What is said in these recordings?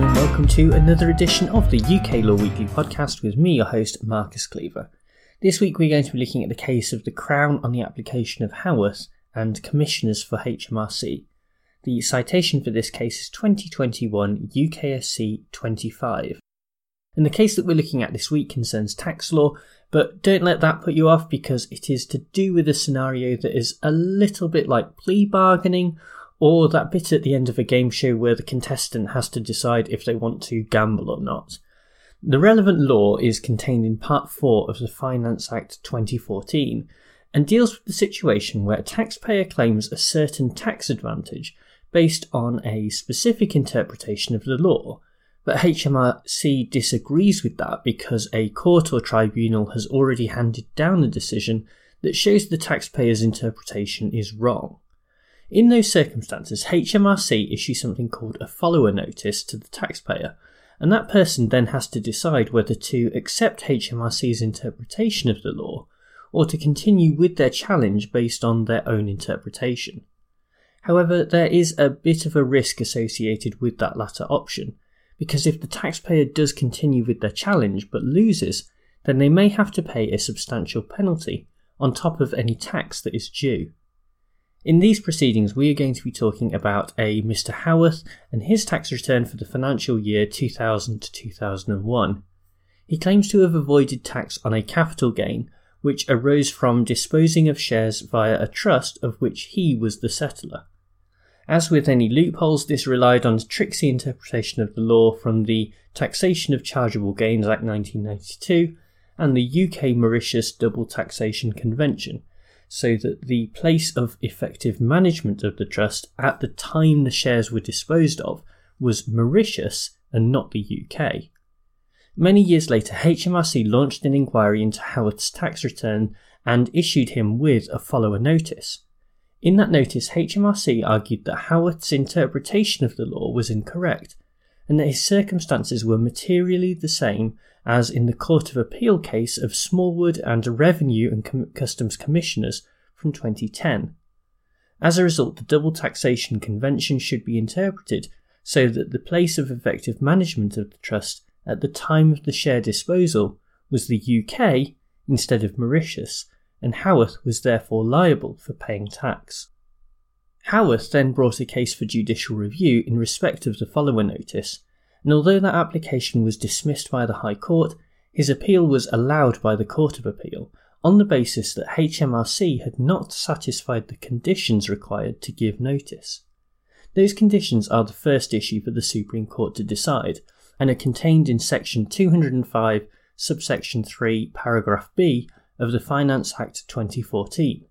welcome to another edition of the UK Law Weekly podcast with me, your host, Marcus Cleaver. This week we're going to be looking at the case of the Crown on the application of Haworth and Commissioners for HMRC. The citation for this case is 2021 UKSC 25. And the case that we're looking at this week concerns tax law, but don't let that put you off because it is to do with a scenario that is a little bit like plea bargaining or that bit at the end of a game show where the contestant has to decide if they want to gamble or not. The relevant law is contained in Part 4 of the Finance Act 2014 and deals with the situation where a taxpayer claims a certain tax advantage based on a specific interpretation of the law, but HMRC disagrees with that because a court or tribunal has already handed down a decision that shows the taxpayer's interpretation is wrong. In those circumstances, HMRC issues something called a follower notice to the taxpayer, and that person then has to decide whether to accept HMRC's interpretation of the law or to continue with their challenge based on their own interpretation. However, there is a bit of a risk associated with that latter option, because if the taxpayer does continue with their challenge but loses, then they may have to pay a substantial penalty on top of any tax that is due. In these proceedings, we are going to be talking about a Mr. Haworth and his tax return for the financial year 2000 to 2001. He claims to have avoided tax on a capital gain, which arose from disposing of shares via a trust of which he was the settlor. As with any loopholes, this relied on a tricksy interpretation of the law from the Taxation of Chargeable Gains Act 1992 and the UK Mauritius Double Taxation Convention, so that the place of effective management of the trust at the time the shares were disposed of was Mauritius and not the UK. Many years later, HMRC launched an inquiry into Haworth's tax return and issued him with a follower notice. In that notice, HMRC argued that Haworth's interpretation of the law was incorrect and that his circumstances were materially the same as in the Court of Appeal case of Smallwood and Revenue and Com- Customs Commissioners from 2010. As a result, the Double Taxation Convention should be interpreted so that the place of effective management of the trust at the time of the share disposal was the UK instead of Mauritius, and Haworth was therefore liable for paying tax. Haworth then brought a case for judicial review in respect of the follower notice, and although that application was dismissed by the High Court, his appeal was allowed by the Court of Appeal on the basis that HMRC had not satisfied the conditions required to give notice. Those conditions are the first issue for the Supreme Court to decide and are contained in section 205, subsection 3, paragraph B of the Finance Act 2014.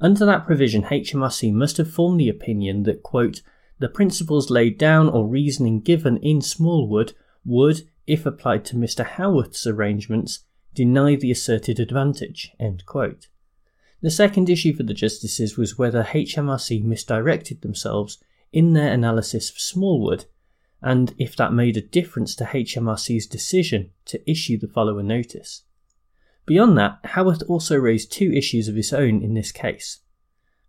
Under that provision, HMRC must have formed the opinion that, quote, the principles laid down or reasoning given in Smallwood would, if applied to Mr. Haworth's arrangements, deny the asserted advantage. The second issue for the justices was whether HMRC misdirected themselves in their analysis of Smallwood, and if that made a difference to HMRC's decision to issue the follower notice. Beyond that, Haworth also raised two issues of his own in this case.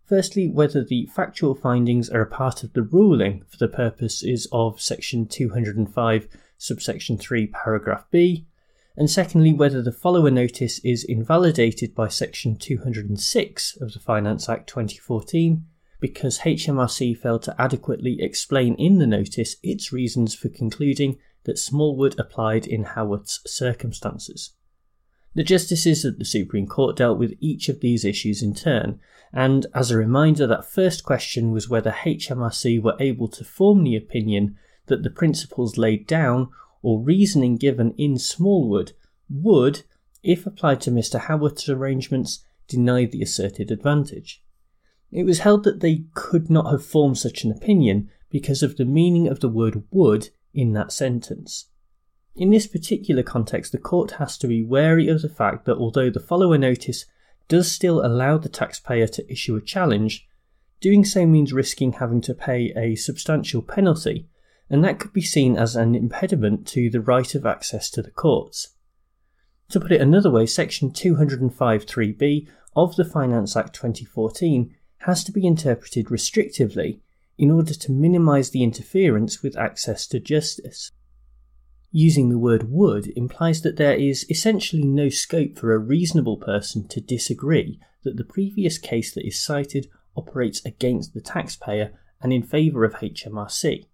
Firstly, whether the factual findings are a part of the ruling for the purposes of section 205, subsection 3, paragraph B, and secondly, whether the follower notice is invalidated by section 206 of the Finance Act 2014 because HMRC failed to adequately explain in the notice its reasons for concluding that Smallwood applied in Haworth's circumstances. The justices of the Supreme Court dealt with each of these issues in turn, and as a reminder, that first question was whether HMRC were able to form the opinion that the principles laid down or reasoning given in Smallwood would, if applied to Mr. Haworth's arrangements, deny the asserted advantage. It was held that they could not have formed such an opinion because of the meaning of the word would in that sentence. In this particular context, the court has to be wary of the fact that although the follower notice does still allow the taxpayer to issue a challenge, doing so means risking having to pay a substantial penalty, and that could be seen as an impediment to the right of access to the courts. To put it another way, Section 205.3b of the Finance Act 2014 has to be interpreted restrictively in order to minimise the interference with access to justice. Using the word would implies that there is essentially no scope for a reasonable person to disagree that the previous case that is cited operates against the taxpayer and in favour of HMRC.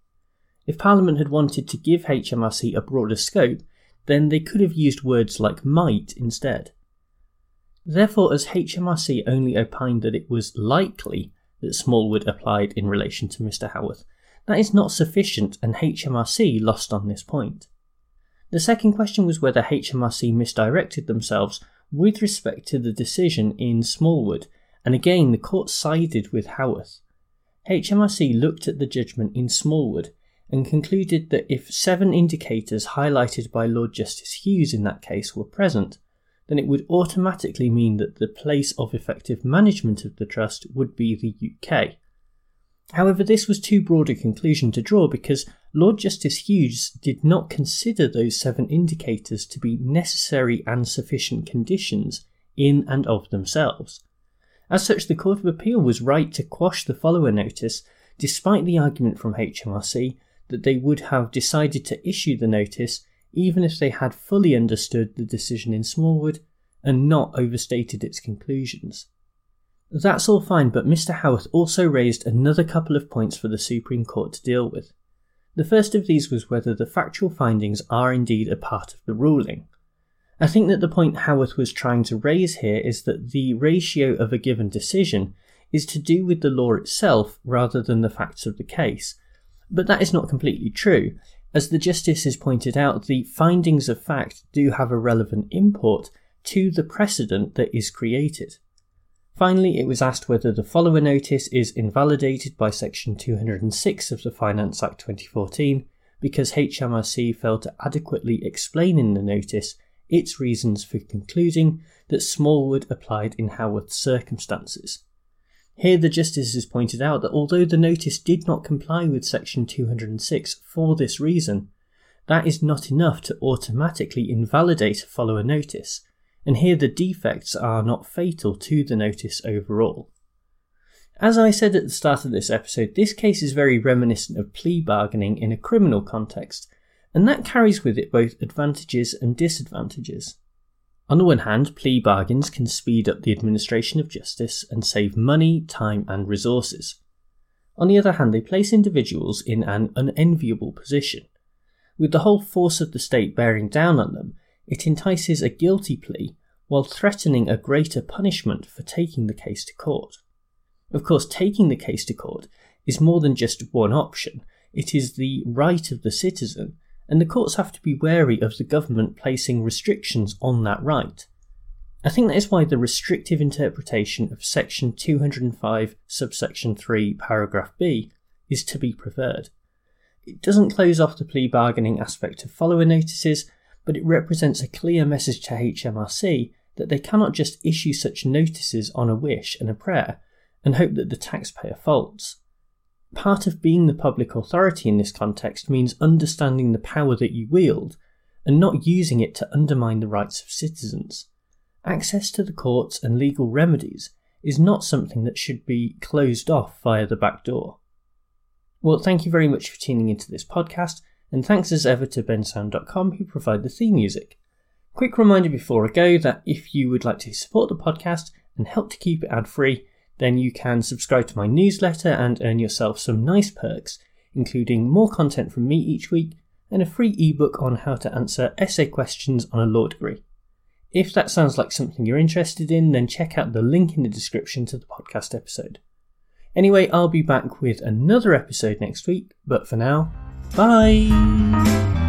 If Parliament had wanted to give HMRC a broader scope, then they could have used words like might instead. Therefore, as HMRC only opined that it was likely that Smallwood applied in relation to Mr. Haworth, that is not sufficient and HMRC lost on this point. The second question was whether HMRC misdirected themselves with respect to the decision in Smallwood, and again the court sided with Haworth. HMRC looked at the judgment in Smallwood and concluded that if seven indicators highlighted by Lord Justice Hughes in that case were present, then it would automatically mean that the place of effective management of the trust would be the UK. However, this was too broad a conclusion to draw because Lord Justice Hughes did not consider those seven indicators to be necessary and sufficient conditions in and of themselves. As such, the Court of Appeal was right to quash the follower notice, despite the argument from HMRC that they would have decided to issue the notice even if they had fully understood the decision in Smallwood and not overstated its conclusions. That's all fine, but Mr. Haworth also raised another couple of points for the Supreme Court to deal with. The first of these was whether the factual findings are indeed a part of the ruling. I think that the point Haworth was trying to raise here is that the ratio of a given decision is to do with the law itself rather than the facts of the case. But that is not completely true. As the justices pointed out, the findings of fact do have a relevant import to the precedent that is created. Finally, it was asked whether the follower notice is invalidated by Section 206 of the Finance Act 2014 because HMRC failed to adequately explain in the notice its reasons for concluding that Smallwood applied in Haworth's circumstances. Here, the justices pointed out that although the notice did not comply with Section 206 for this reason, that is not enough to automatically invalidate a follower notice, and here the defects are not fatal to the notice overall. As I said at the start of this episode, this case is very reminiscent of plea bargaining in a criminal context, and that carries with it both advantages and disadvantages. On the one hand, plea bargains can speed up the administration of justice and save money, time, and resources. On the other hand, they place individuals in an unenviable position. With the whole force of the state bearing down on them, it entices a guilty plea while threatening a greater punishment for taking the case to court. Of course, taking the case to court is more than just one option, it is the right of the citizen and the courts have to be wary of the government placing restrictions on that right. I think that is why the restrictive interpretation of section 205 subsection 3 paragraph b is to be preferred. It doesn't close off the plea bargaining aspect of follower notices, but it represents a clear message to HMRC that they cannot just issue such notices on a wish and a prayer and hope that the taxpayer folds. Part of being the public authority in this context means understanding the power that you wield and not using it to undermine the rights of citizens. Access to the courts and legal remedies is not something that should be closed off via the back door. Well, thank you very much for tuning into this podcast, and thanks as ever to bensound.com who provide the theme music. Quick reminder before I go that if you would like to support the podcast and help to keep it ad free, then you can subscribe to my newsletter and earn yourself some nice perks, including more content from me each week and a free ebook on how to answer essay questions on a law degree. If that sounds like something you're interested in, then check out the link in the description to the podcast episode. Anyway, I'll be back with another episode next week, but for now, bye!